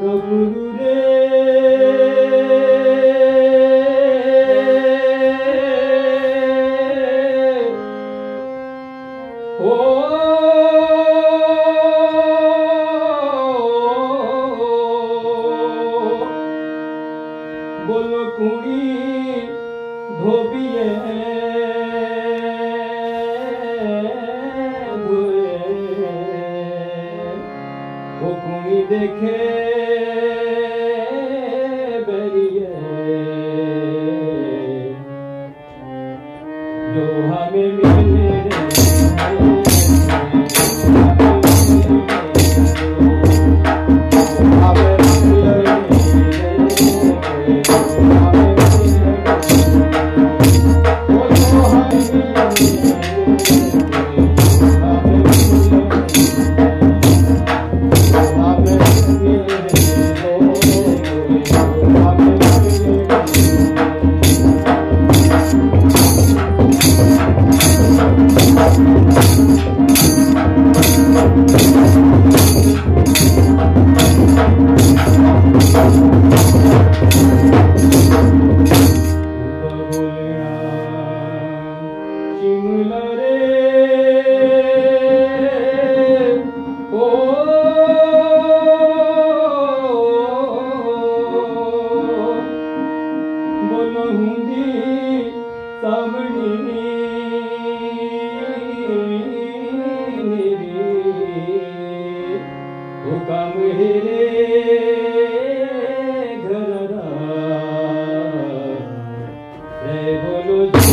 Kabul دیکھے بهريي جو ها مي ਹੁੰਦੀ ਸਾਵਣੀ ਹੁਕਮ ਹਿਰੇ ਘਰ ਰਾ ਰੇ ਬੋਲੋ ਜੀ।